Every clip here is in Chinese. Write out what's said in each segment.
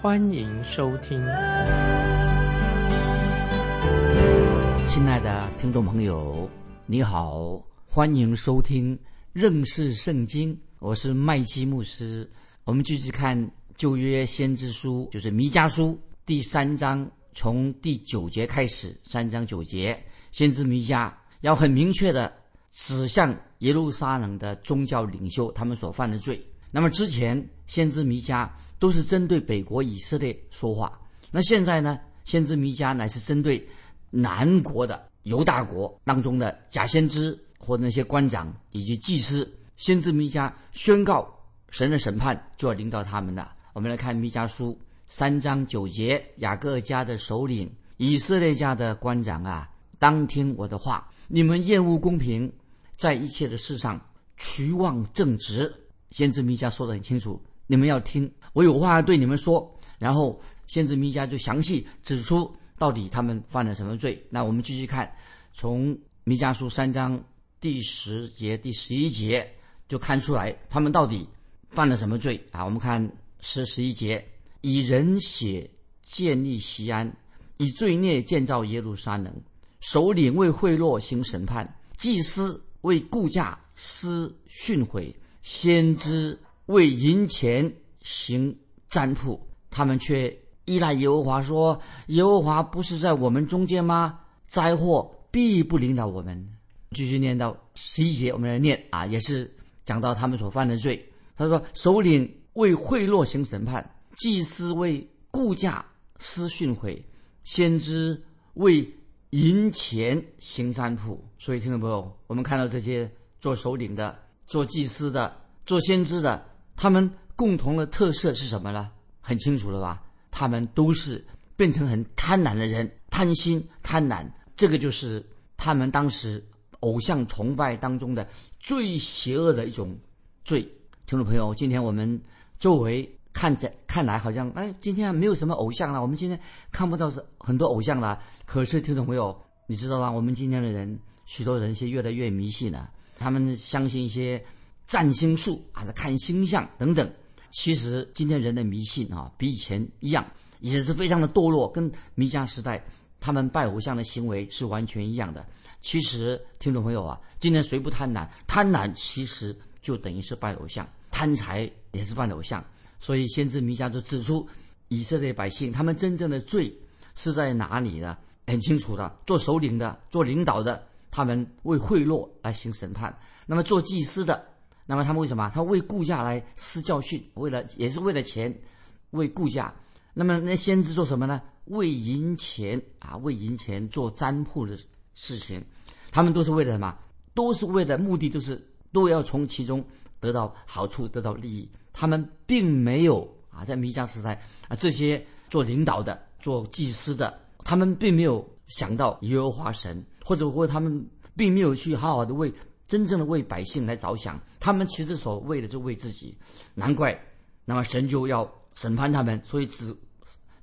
欢迎收听。亲爱的听众朋友，你好，欢迎收听认识圣经。我是麦基牧师，我们继续看旧约先知书，就是弥迦书第三章，从第九节开始，三章九节，先知弥迦要很明确的指向耶路撒冷的宗教领袖他们所犯的罪。那么之前先知弥迦都是针对北国以色列说话，那现在呢，先知弥迦乃是针对南国的犹大国当中的假先知或那些官长以及祭司。先知弥迦宣告神的审判就要临到他们了。我们来看弥迦书三章九节：雅各家的首领、以色列家的官长啊，当听我的话。你们厌恶公平，在一切的事上屈望正直。先知弥迦说的很清楚，你们要听，我有话要对你们说。然后先知弥迦就详细指出到底他们犯了什么罪。那我们继续看，从弥迦书三章第十节、第十一节。就看出来他们到底犯了什么罪啊？我们看十十一节，以人血建立西安，以罪孽建造耶路撒冷，首领为贿赂行审判，祭司为顾价施训诲，先知为银钱行占卜，他们却依赖耶和华说：“耶和华不是在我们中间吗？灾祸必不领导我们。”继续念到十一节，我们来念啊，也是。讲到他们所犯的罪，他说：首领为贿赂行审判，祭司为顾价施训诲，先知为银钱行占卜。所以，听众朋友，我们看到这些做首领的、做祭司的、做先知的，他们共同的特色是什么呢？很清楚了吧？他们都是变成很贪婪的人，贪心、贪婪，这个就是他们当时偶像崇拜当中的。最邪恶的一种罪，听众朋友，今天我们周围看着看来好像，哎，今天没有什么偶像了，我们今天看不到很多偶像了。可是，听众朋友，你知道吗？我们今天的人，许多人是越来越迷信了，他们相信一些占星术还是，看星象等等。其实，今天人的迷信啊，比以前一样，也是非常的堕落，跟弥迦时代他们拜偶像的行为是完全一样的。其实，听众朋友啊，今天谁不贪婪？贪婪其实就等于是拜偶像，贪财也是拜偶像。所以，先知弥迦就指出，以色列百姓他们真正的罪是在哪里呢？很清楚的，做首领的、做领导的，他们为贿赂来行审判；那么做祭司的，那么他们为什么？他为顾家来施教训，为了也是为了钱，为顾家。那么那先知做什么呢？为银钱啊，为银钱做占卜的。事情，他们都是为了什么？都是为了目的，都是都要从其中得到好处，得到利益。他们并没有啊，在弥迦时代啊，这些做领导的、做祭司的，他们并没有想到耶和华神，或者或他们并没有去好好的为真正的为百姓来着想。他们其实所为的就为自己。难怪，那么神就要审判他们，所以指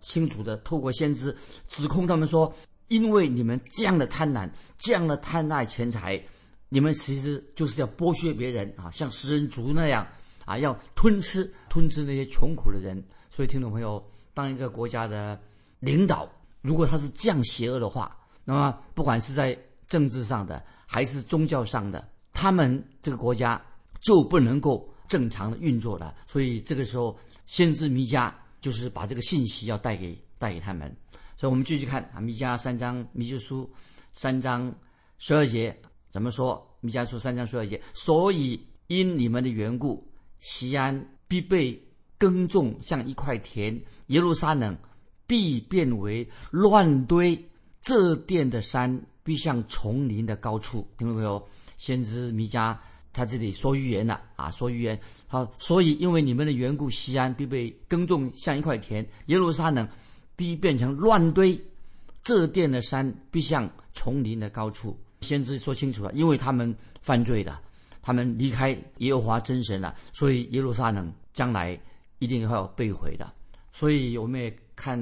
清楚的透过先知指控他们说。因为你们这样的贪婪，这样的贪爱钱财，你们其实就是要剥削别人啊，像食人族那样啊，要吞吃 吞吃那些穷苦的人。所以，听众朋友，当一个国家的领导，如果他是这样邪恶的话，那么不管是在政治上的还是宗教上的，他们这个国家就不能够正常的运作了。所以，这个时候，先知弥迦就是把这个信息要带给带给他们。所以，我们继续看啊，《弥迦三章》《弥迦书》三章十二节怎么说？《弥迦书》三章十二节，所以因你们的缘故，西安必被耕种，像一块田；耶路撒冷必变为乱堆，这殿的山必像丛林的高处。听到没有？先知弥迦他这里说预言了啊，说预言。好，所以因为你们的缘故，西安必被耕种，像一块田；耶路撒冷。必变成乱堆，这殿的山必向丛林的高处。先知说清楚了，因为他们犯罪了，他们离开耶和华真神了，所以耶路撒冷将来一定要被毁的。所以我们也看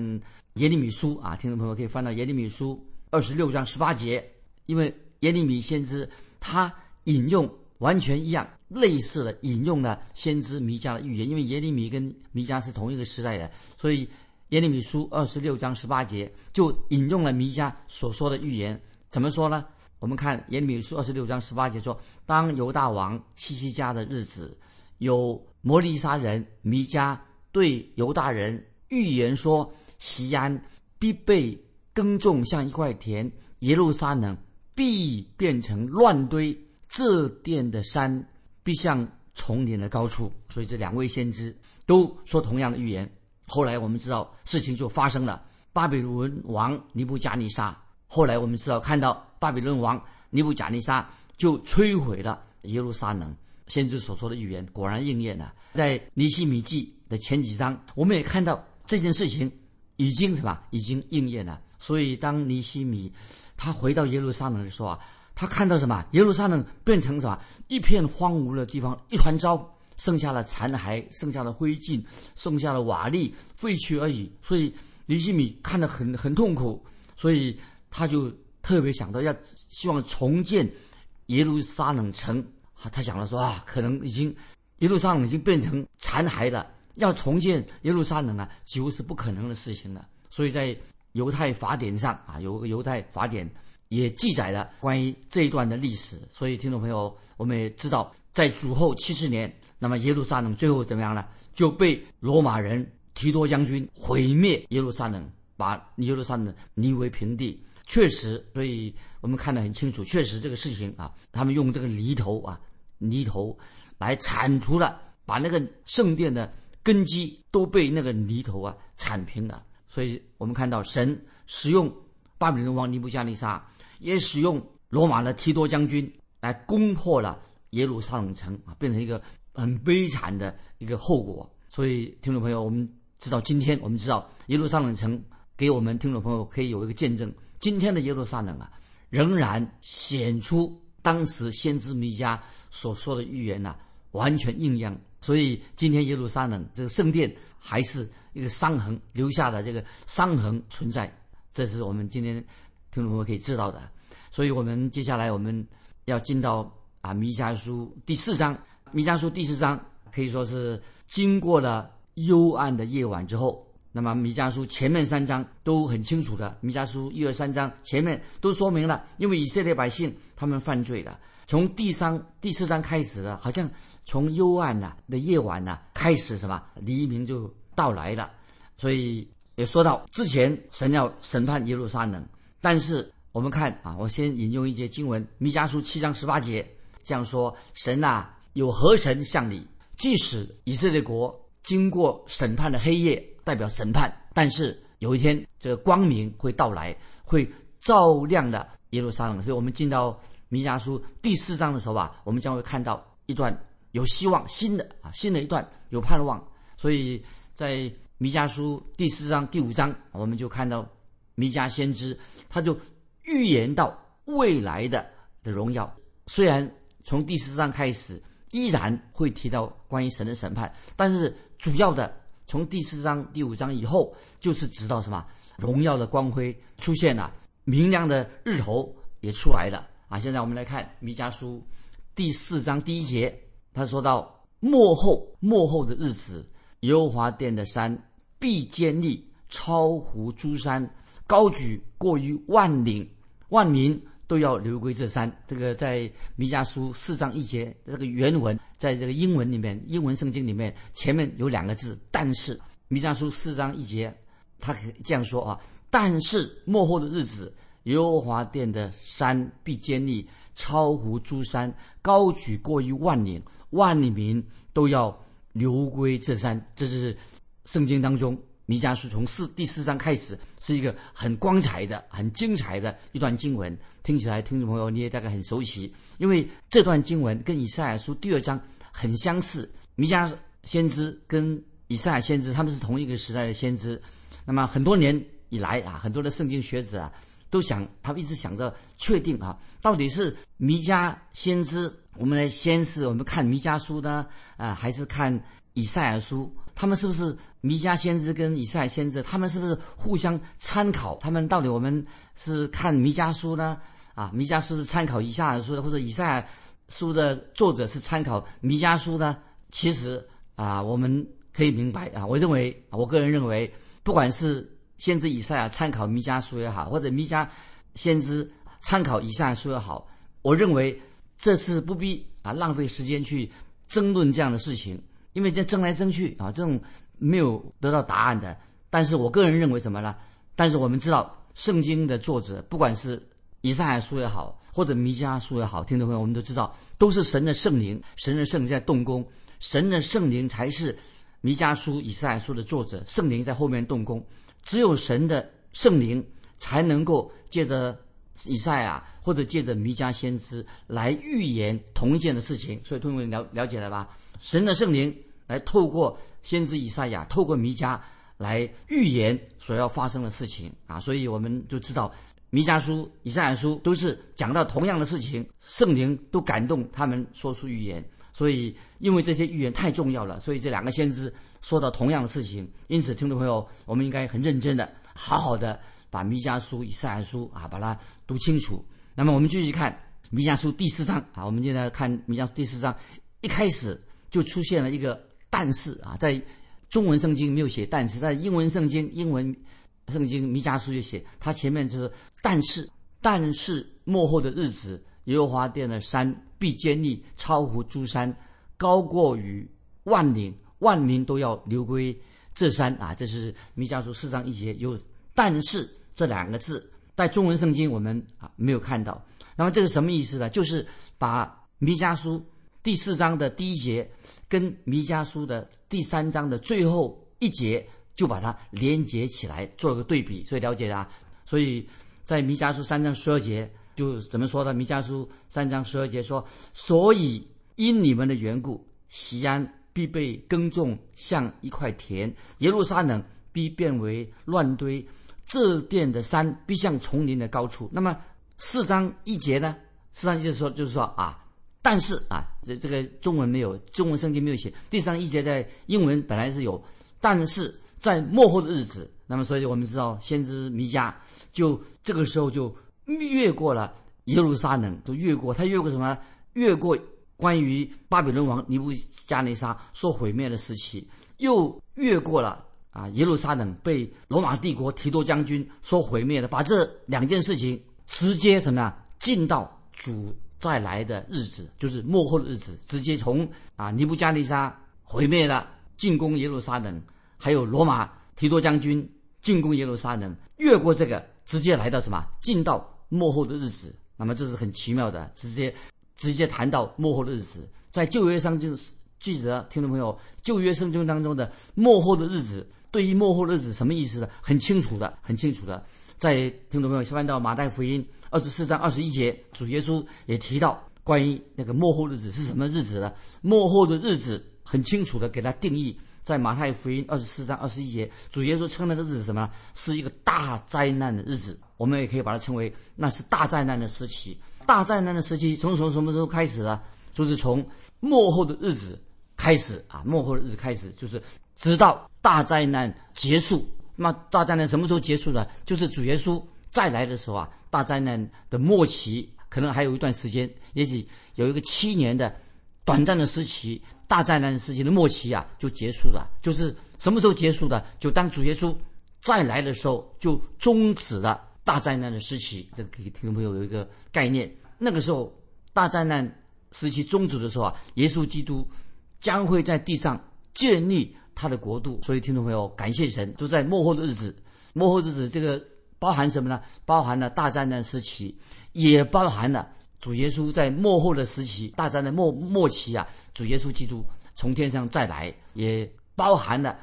耶利米书啊，听众朋友可以翻到耶利米书二十六章十八节，因为耶利米先知他引用完全一样类似的引用了先知弥迦的预言，因为耶利米跟弥迦是同一个时代的，所以耶利米书二十六章十八节就引用了弥迦所说的预言，怎么说呢？我们看耶利米书二十六章十八节说：“当犹大王西西家的日子，有摩利沙人弥迦对犹大人预言说：西安必被耕种，像一块田；耶路撒冷必变成乱堆，这殿的山必像丛林的高处。”所以这两位先知都说同样的预言。后来我们知道事情就发生了，巴比伦王尼布加尼撒。后来我们知道看到。巴比伦王尼布贾尼撒就摧毁了耶路撒冷，先知所说的预言果然应验了。在尼希米记的前几章，我们也看到这件事情已经什么已经应验了。所以当尼希米他回到耶路撒冷的时候啊，他看到什么？耶路撒冷变成什么？一片荒芜的地方，一团糟，剩下了残骸，剩下了灰烬，剩下了瓦砾，废墟而已。所以尼希米看得很很痛苦，所以他就。特别想到要希望重建耶路撒冷城，他想了说啊，可能已经耶路撒冷已经变成残骸了，要重建耶路撒冷啊，几乎是不可能的事情了。所以在犹太法典上啊，有个犹太法典也记载了关于这一段的历史。所以听众朋友，我们也知道，在主后七十年，那么耶路撒冷最后怎么样呢？就被罗马人提多将军毁灭耶路撒冷，把耶路撒冷夷为平地。确实，所以我们看得很清楚。确实，这个事情啊，他们用这个犁头啊，犁头来铲除了，把那个圣殿的根基都被那个泥头啊铲平了。所以我们看到神使用巴比伦王尼布加尼撒，也使用罗马的提多将军来攻破了耶路撒冷城啊，变成一个很悲惨的一个后果。所以，听众朋友，我们知道今天我们知道耶路撒冷城给我们听众朋友可以有一个见证。今天的耶路撒冷啊，仍然显出当时先知弥迦所说的预言呐，完全应验。所以今天耶路撒冷这个圣殿还是一个伤痕留下的这个伤痕存在，这是我们今天听众朋友可以知道的。所以我们接下来我们要进到啊弥迦书第四章，弥迦书第四章可以说是经过了幽暗的夜晚之后。那么弥迦书前面三章都很清楚的，弥迦书一二三章前面都说明了，因为以色列百姓他们犯罪了，从第三第四章开始了，好像从幽暗呐的夜晚呐开始什么黎明就到来了，所以也说到之前神要审判耶路撒冷，但是我们看啊，我先引用一节经文，弥迦书七章十八节这样说：神呐有何神向你，即使以色列国经过审判的黑夜。代表审判，但是有一天这个光明会到来，会照亮的耶路撒冷。所以我们进到弥迦书第四章的时候吧，我们将会看到一段有希望、新的啊，新的一段有盼望。所以在弥迦书第四章第五章，我们就看到弥迦先知他就预言到未来的的荣耀。虽然从第四章开始依然会提到关于神的审判，但是主要的。从第四章、第五章以后，就是直到什么荣耀的光辉出现了，明亮的日头也出来了啊！现在我们来看弥迦书第四章第一节，他说到末后末后的日子，耶和华殿的山必坚立，超乎诸山，高举过于万岭，万民。都要流归这山。这个在弥迦书四章一节，这个原文在这个英文里面，英文圣经里面前面有两个字，但是弥迦书四章一节，他可以这样说啊：但是末后的日子，耶和华殿的山必坚立，超乎诸山，高举过于万里，万里民都要流归这山。这是圣经当中。弥迦书从四第四章开始是一个很光彩的、很精彩的一段经文，听起来听众朋友你也大概很熟悉，因为这段经文跟以赛亚书第二章很相似。弥迦先知跟以赛亚先知他们是同一个时代的先知，那么很多年以来啊，很多的圣经学者啊，都想他们一直想着确定啊，到底是弥迦先知，我们来先是我们看弥迦书呢，啊，还是看以赛亚书？他们是不是弥迦先知跟以赛尔先知？他们是不是互相参考？他们到底我们是看弥迦书呢？啊，弥迦书是参考以赛亚书的，或者以赛亚书的作者是参考弥迦书呢？其实啊，我们可以明白啊，我认为，我个人认为，不管是先知以赛亚参考弥迦书也好，或者弥迦先知参考以赛亚书也好，我认为这次不必啊浪费时间去争论这样的事情。因为这争来争去啊，这种没有得到答案的。但是我个人认为什么呢？但是我们知道，圣经的作者，不管是以赛亚书也好，或者弥迦书也好，听众朋友，我们都知道，都是神的圣灵，神的圣灵在动工，神的圣灵才是弥迦书、以赛亚书的作者，圣灵在后面动工。只有神的圣灵才能够借着以赛亚或者借着弥迦先知来预言同一件的事情。所以，同学们了了解了吧？神的圣灵来透过先知以赛亚，透过弥迦来预言所要发生的事情啊，所以我们就知道弥迦书、以赛亚书都是讲到同样的事情，圣灵都感动他们说出预言。所以因为这些预言太重要了，所以这两个先知说到同样的事情，因此听众朋友，我们应该很认真的、好好的把弥迦书、以赛亚书啊把它读清楚。那么我们继续看弥迦书第四章啊，我们现在看弥迦书第四章一开始。就出现了一个但是啊，在中文圣经没有写但是，在英文圣经英文圣经弥迦书就写，它前面就是但是但是末后的日子，耶和华殿的山必坚立，超乎诸山，高过于万岭，万民都要流归这山啊！这是弥迦书四章一节有但是这两个字，在中文圣经我们啊没有看到。那么这是什么意思呢？就是把弥迦书。第四章的第一节跟弥迦书的第三章的最后一节就把它连接起来做个对比，所以了解啊。所以在弥迦书三章十二节就怎么说的？弥迦书三章十二节说：“所以因你们的缘故，西安必被耕种，像一块田；耶路撒冷必变为乱堆，这殿的山必像丛林的高处。”那么四章一节呢？四章一节说就是说啊。但是啊，这这个中文没有，中文圣经没有写。第三一节在英文本来是有，但是在末后的日子，那么所以我们知道，先知弥迦就这个时候就越过了耶路撒冷，就越过他越过什么？越过关于巴比伦王尼布加尼撒所毁灭的时期，又越过了啊耶路撒冷被罗马帝国提多将军所毁灭的，把这两件事情直接什么呀进到主。再来的日子就是幕后的日子，直接从啊尼布加尼撒毁灭了进攻耶路撒冷，还有罗马提多将军进攻耶路撒冷，越过这个直接来到什么？进到幕后的日子。那么这是很奇妙的，直接直接谈到幕后的日子。在旧约上就是记得听众朋友，旧约圣经当中的幕后的日子，对于幕后日子什么意思呢？很清楚的，很清楚的。在听众朋友翻到马太福音二十四章二十一节，主耶稣也提到关于那个幕后日子是什么日子呢？幕后的日子很清楚的给他定义，在马太福音二十四章二十一节，主耶稣称那个日子什么？是一个大灾难的日子。我们也可以把它称为那是大灾难的时期。大灾难的时期从从什么时候开始呢？就是从幕后的日子开始啊，幕后的日子开始，就是直到大灾难结束。那大灾难什么时候结束呢？就是主耶稣再来的时候啊，大灾难的末期可能还有一段时间，也许有一个七年的短暂的时期，大灾难时期的末期啊就结束了。就是什么时候结束的？就当主耶稣再来的时候，就终止了大灾难的时期。这个给听众朋友有一个概念。那个时候大灾难时期终止的时候啊，耶稣基督将会在地上建立。他的国度，所以听众朋友，感谢神，就在幕后的日子，幕后日子这个包含什么呢？包含了大灾难时期，也包含了主耶稣在幕后的时期，大战的末末期啊，主耶稣基督从天上再来，也包含了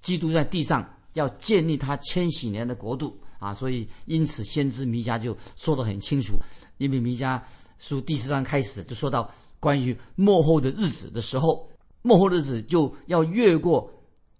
基督在地上要建立他千禧年的国度啊。所以因此，先知弥迦就说得很清楚，因为弥迦书第四章开始就说到关于幕后的日子的时候，幕后日子就要越过。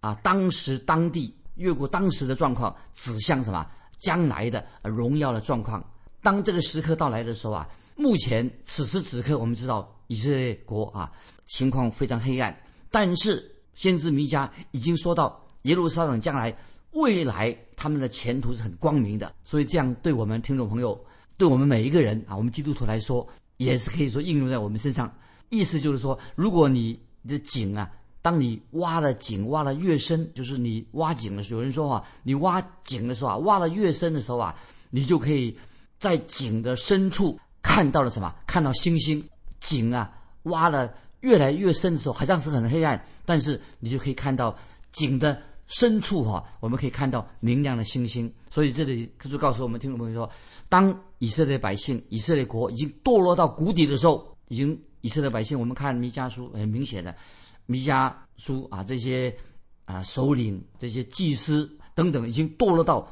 啊，当时当地越过当时的状况，指向什么将来的荣耀的状况。当这个时刻到来的时候啊，目前此时此刻，我们知道以色列国啊情况非常黑暗，但是先知弥迦已经说到耶路撒冷将来未来他们的前途是很光明的，所以这样对我们听众朋友，对我们每一个人啊，我们基督徒来说，也是可以说应用在我们身上。意思就是说，如果你的井啊，当你挖的井挖的越深，就是你挖井的时候，有人说啊，你挖井的时候啊，挖的越深的时候啊，你就可以在井的深处看到了什么？看到星星。井啊，挖的越来越深的时候，好像是很黑暗，但是你就可以看到井的深处哈，我们可以看到明亮的星星。所以这里就告诉我们听众朋友说，当以色列百姓、以色列国已经堕落到谷底的时候，已经。以色列百姓，我们看弥迦书很明显的，弥迦书啊，这些啊首领、这些祭司等等，已经堕落到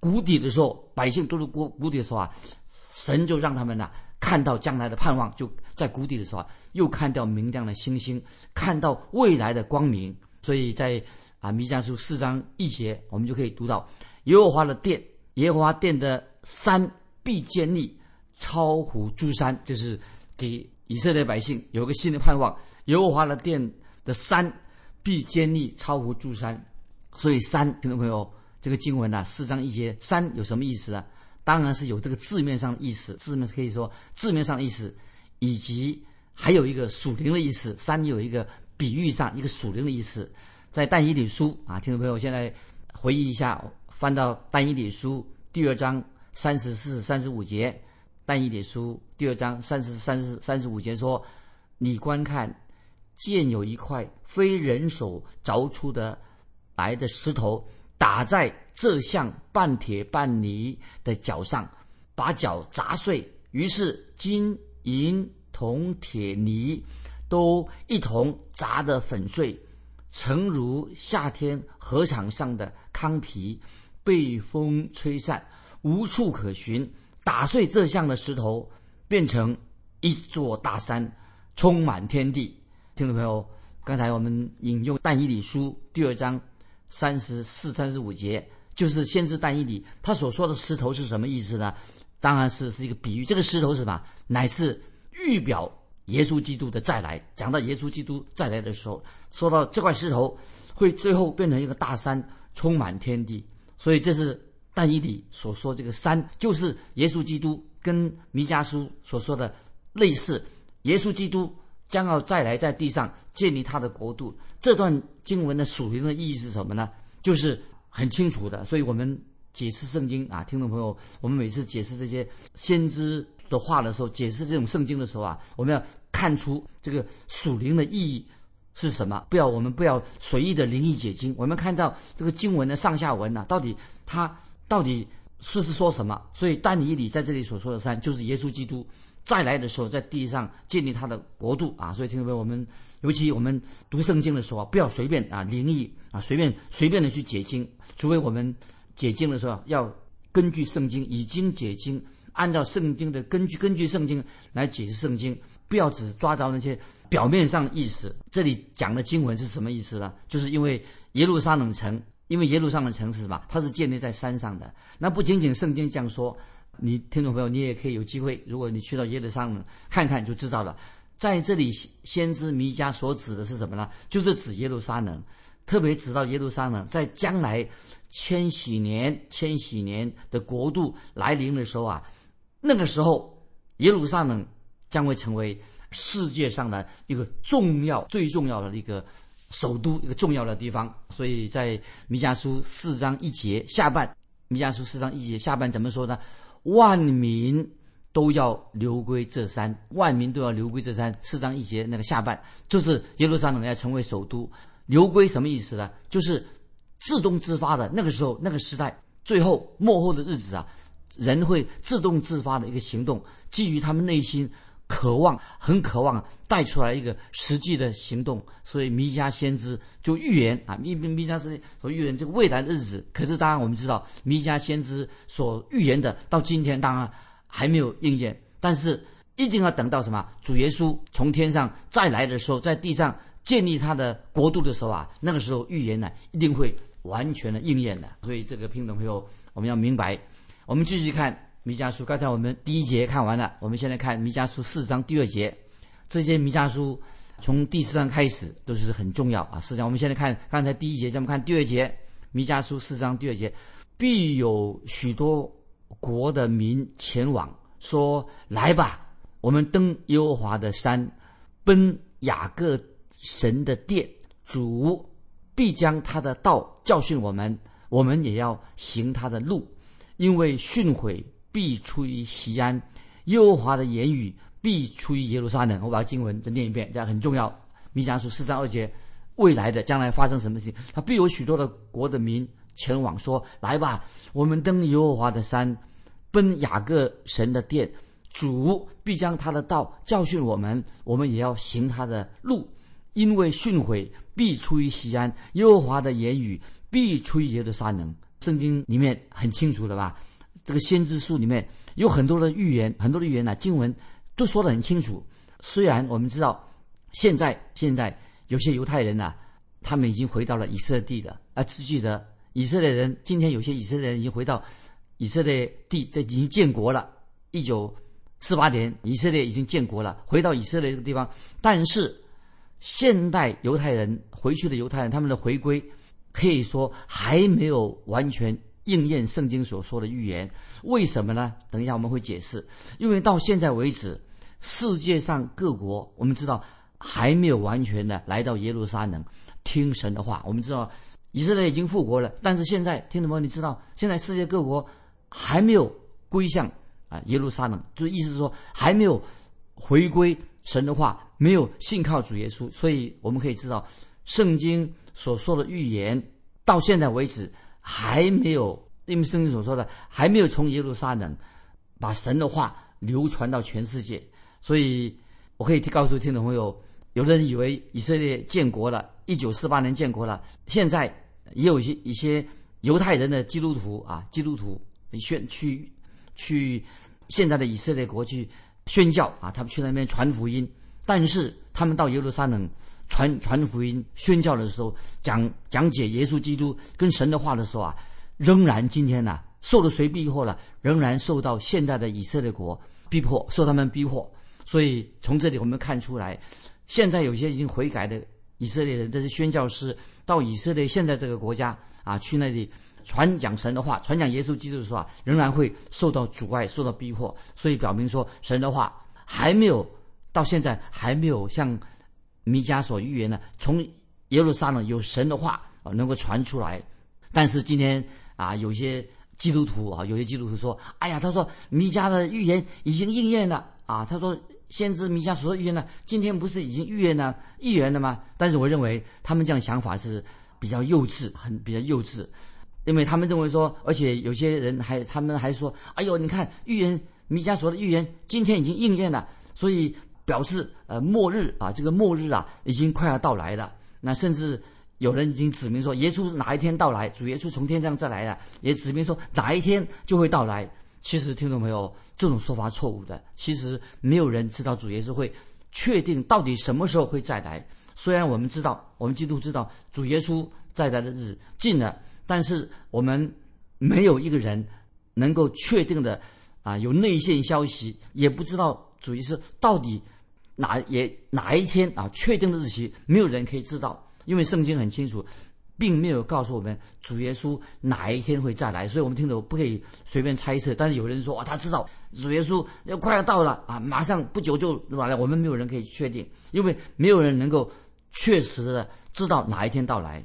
谷底的时候，百姓堕落谷谷底的时候啊，神就让他们呢看到将来的盼望，就在谷底的时候啊，又看到明亮的星星，看到未来的光明。所以在啊弥迦书四章一节，我们就可以读到耶和华的殿，耶和华殿的山必坚立，超乎诸山，就是给。以色列百姓有个新的盼望，耶和华的殿的山必坚立，超乎诸山。所以山，听众朋友，这个经文呢，四章一节，山有什么意思呢？当然是有这个字面上的意思，字面可以说字面上的意思，以及还有一个属灵的意思。山有一个比喻上一个属灵的意思，在但以理书啊，听众朋友现在回忆一下，翻到但以理书第二章三十四、三十五节。但以理书第二章三十三十三十五节说：“你观看，见有一块非人手凿出的来的石头，打在这像半铁半泥的脚上，把脚砸碎。于是金银铜铁泥都一同砸得粉碎，诚如夏天河场上的糠皮，被风吹散，无处可寻。”打碎这像的石头，变成一座大山，充满天地。听众朋友，刚才我们引用但以理书第二章三十四、三十五节，就是先知但以理他所说的石头是什么意思呢？当然是是一个比喻。这个石头是什么？乃是预表耶稣基督的再来。讲到耶稣基督再来的时候，说到这块石头会最后变成一个大山，充满天地。所以这是。但以理所说这个山，就是耶稣基督跟弥迦书所说的类似。耶稣基督将要再来，在地上建立他的国度。这段经文的属灵的意义是什么呢？就是很清楚的。所以我们解释圣经啊，听众朋友，我们每次解释这些先知的话的时候，解释这种圣经的时候啊，我们要看出这个属灵的意义是什么。不要我们不要随意的灵异解经。我们看到这个经文的上下文呢，到底它。到底是是说什么？所以但以理在这里所说的山，就是耶稣基督再来的时候，在地上建立他的国度啊！所以听众朋友，我们尤其我们读圣经的时候啊，不要随便啊灵异啊随便随便的去解经，除非我们解经的时候要根据圣经已经解经，按照圣经的根据根据圣经来解释圣经，不要只抓着那些表面上意思。这里讲的经文是什么意思呢？就是因为耶路撒冷城。因为耶路撒冷城市吧，它是建立在山上的。那不仅仅圣经这样说，你听众朋友，你也可以有机会，如果你去到耶路撒冷看看，就知道了。在这里，先知弥迦所指的是什么呢？就是指耶路撒冷，特别指到耶路撒冷，在将来千禧年、千禧年的国度来临的时候啊，那个时候耶路撒冷将会成为世界上的一个重要、最重要的一个。首都一个重要的地方，所以在弥迦书四章一节下半，弥迦书四章一节下半怎么说呢？万民都要流归这山，万民都要流归这山。四章一节那个下半就是耶路撒冷要成为首都，流归什么意思呢？就是自动自发的。那个时候那个时代最后末后的日子啊，人会自动自发的一个行动，基于他们内心。渴望很渴望带出来一个实际的行动，所以弥迦先知就预言啊，弥弥迦是所预言这个未来的日子。可是当然我们知道，弥迦先知所预言的到今天当然还没有应验，但是一定要等到什么主耶稣从天上再来的时候，在地上建立他的国度的时候啊，那个时候预言呢一定会完全的应验的。所以这个听众朋友，我们要明白。我们继续看弥迦书，刚才我们第一节看完了，我们现在看弥迦书四章第二节。这些弥迦书从第四章开始都是很重要啊。四章，我们现在看刚才第一节，咱们看第二节，弥迦书四章第二节，必有许多国的民前往，说：“来吧，我们登耶和华的山，奔雅各神的殿。主必将他的道教训我们，我们也要行他的路，因为训诲必出于西安，耶和华的言语。”必出于耶路撒冷。我把经文再念一遍，这样很重要。弥迦书四章二节，未来的将来发生什么事情？他必有许多的国的民前往，说：“来吧，我们登耶和华的山，奔雅各神的殿。主必将他的道教训我们，我们也要行他的路。因为训诲必出于西安，耶和华的言语必出于耶路撒冷。圣经里面很清楚的吧？这个先知书里面有很多的预言，很多的预言呢，经文。都说得很清楚。虽然我们知道，现在现在有些犹太人呐，他们已经回到了以色列地的啊。只记得以色列人，今天有些以色列人已经回到以色列地，这已经建国了。一九四八年，以色列已经建国了，回到以色列这个地方。但是，现代犹太人回去的犹太人，他们的回归可以说还没有完全。应验圣经所说的预言，为什么呢？等一下我们会解释。因为到现在为止，世界上各国我们知道还没有完全的来到耶路撒冷听神的话。我们知道以色列已经复国了，但是现在听什么，你知道现在世界各国还没有归向啊耶路撒冷，就意思是说还没有回归神的话，没有信靠主耶稣。所以我们可以知道，圣经所说的预言到现在为止。还没有，因为圣经所说的还没有从耶路撒冷把神的话流传到全世界，所以我可以告诉听众朋友，有的人以为以色列建国了，一九四八年建国了，现在也有一些一些犹太人的基督徒啊，基督徒宣去去现在的以色列国去宣教啊，他们去那边传福音，但是他们到耶路撒冷。传传福音、宣教的时候，讲讲解耶稣基督跟神的话的时候啊，仍然今天呢受了谁逼迫了？仍然受到现在的以色列国逼迫，受他们逼迫。所以从这里我们看出来，现在有些已经悔改的以色列人，这些宣教师到以色列现在这个国家啊，去那里传讲神的话、传讲耶稣基督的时候啊，仍然会受到阻碍、受到逼迫。所以表明说，神的话还没有到现在还没有像。弥迦所预言的，从耶路撒冷有神的话啊，能够传出来。但是今天啊，有些基督徒啊，有些基督徒说：“哎呀，他说弥迦的预言已经应验了啊。”他说：“先知弥迦所预言呢，今天不是已经预言了预言了吗？”但是我认为他们这样想法是比较幼稚，很比较幼稚，因为他们认为说，而且有些人还他们还说：“哎呦，你看预言弥迦所的预言今天已经应验了，所以。”表示呃末日啊，这个末日啊已经快要到来了。那甚至有人已经指明说，耶稣哪一天到来？主耶稣从天上再来了，也指明说哪一天就会到来。其实听众朋友，这种说法错误的。其实没有人知道主耶稣会确定到底什么时候会再来。虽然我们知道，我们基督知道主耶稣再来的日子近了，但是我们没有一个人能够确定的啊，有内线消息，也不知道主耶稣到底。哪也哪一天啊？确定的日期没有人可以知道，因为圣经很清楚，并没有告诉我们主耶稣哪一天会再来，所以我们听懂不可以随便猜测。但是有人说啊，他知道主耶稣要快要到了啊，马上不久就来了。我们没有人可以确定，因为没有人能够确实的知道哪一天到来。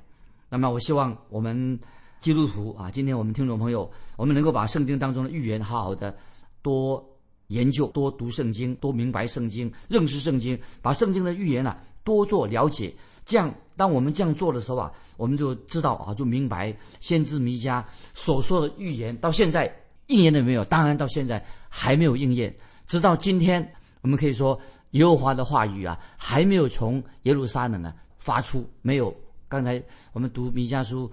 那么，我希望我们基督徒啊，今天我们听众朋友，我们能够把圣经当中的预言好好的多。研究多读圣经，多明白圣经，认识圣经，把圣经的预言啊多做了解。这样，当我们这样做的时候啊，我们就知道啊，就明白先知弥迦所说的预言到现在应验了没有？当然，到现在还没有应验。直到今天，我们可以说耶和华的话语啊，还没有从耶路撒冷呢发出。没有，刚才我们读弥迦书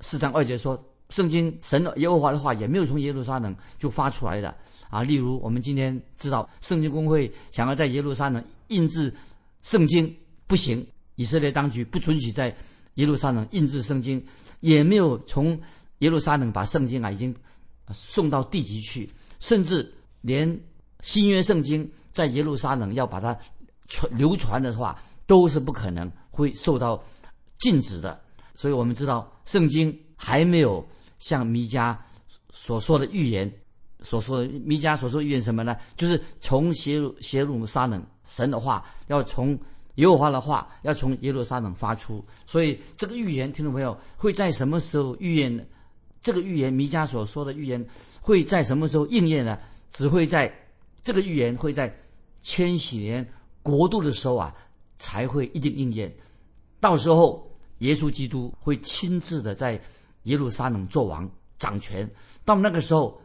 四章二节说。圣经神耶和华的话也没有从耶路撒冷就发出来的啊。例如，我们今天知道圣经公会想要在耶路撒冷印制圣经不行，以色列当局不准许在耶路撒冷印制圣经，也没有从耶路撒冷把圣经啊已经送到地级去，甚至连新约圣经在耶路撒冷要把它传流传的话，都是不可能会受到禁止的。所以我们知道，圣经还没有像弥迦所说的预言所说的，弥迦所说预言什么呢？就是从邪路邪路撒冷神的话要从。耶和华的话要从耶路撒冷发出，所以这个预言，听众朋友会在什么时候预言呢？这个预言，弥迦所说的预言会在什么时候应验呢？只会在这个预言会在千禧年国度的时候啊，才会一定应验。到时候，耶稣基督会亲自的在耶路撒冷做王掌权。到那个时候，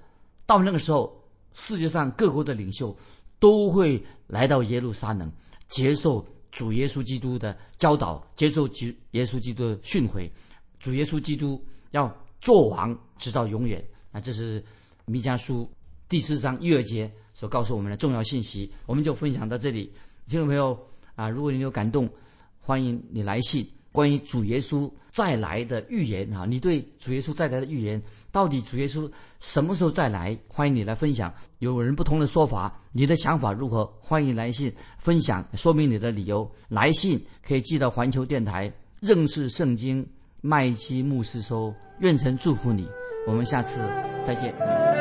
到那个时候，世界上各国的领袖都会来到耶路撒冷接受。主耶稣基督的教导，接受基耶稣基督的训诲，主耶稣基督要做王直到永远。那这是弥迦书第四章一二节所告诉我们的重要信息。我们就分享到这里，听众朋友啊，如果你有感动，欢迎你来信。关于主耶稣再来的预言啊，你对主耶稣再来的预言，到底主耶稣什么时候再来？欢迎你来分享。有人不同的说法，你的想法如何？欢迎来信分享，说明你的理由。来信可以寄到环球电台认识圣经麦基牧师收。愿神祝福你，我们下次再见。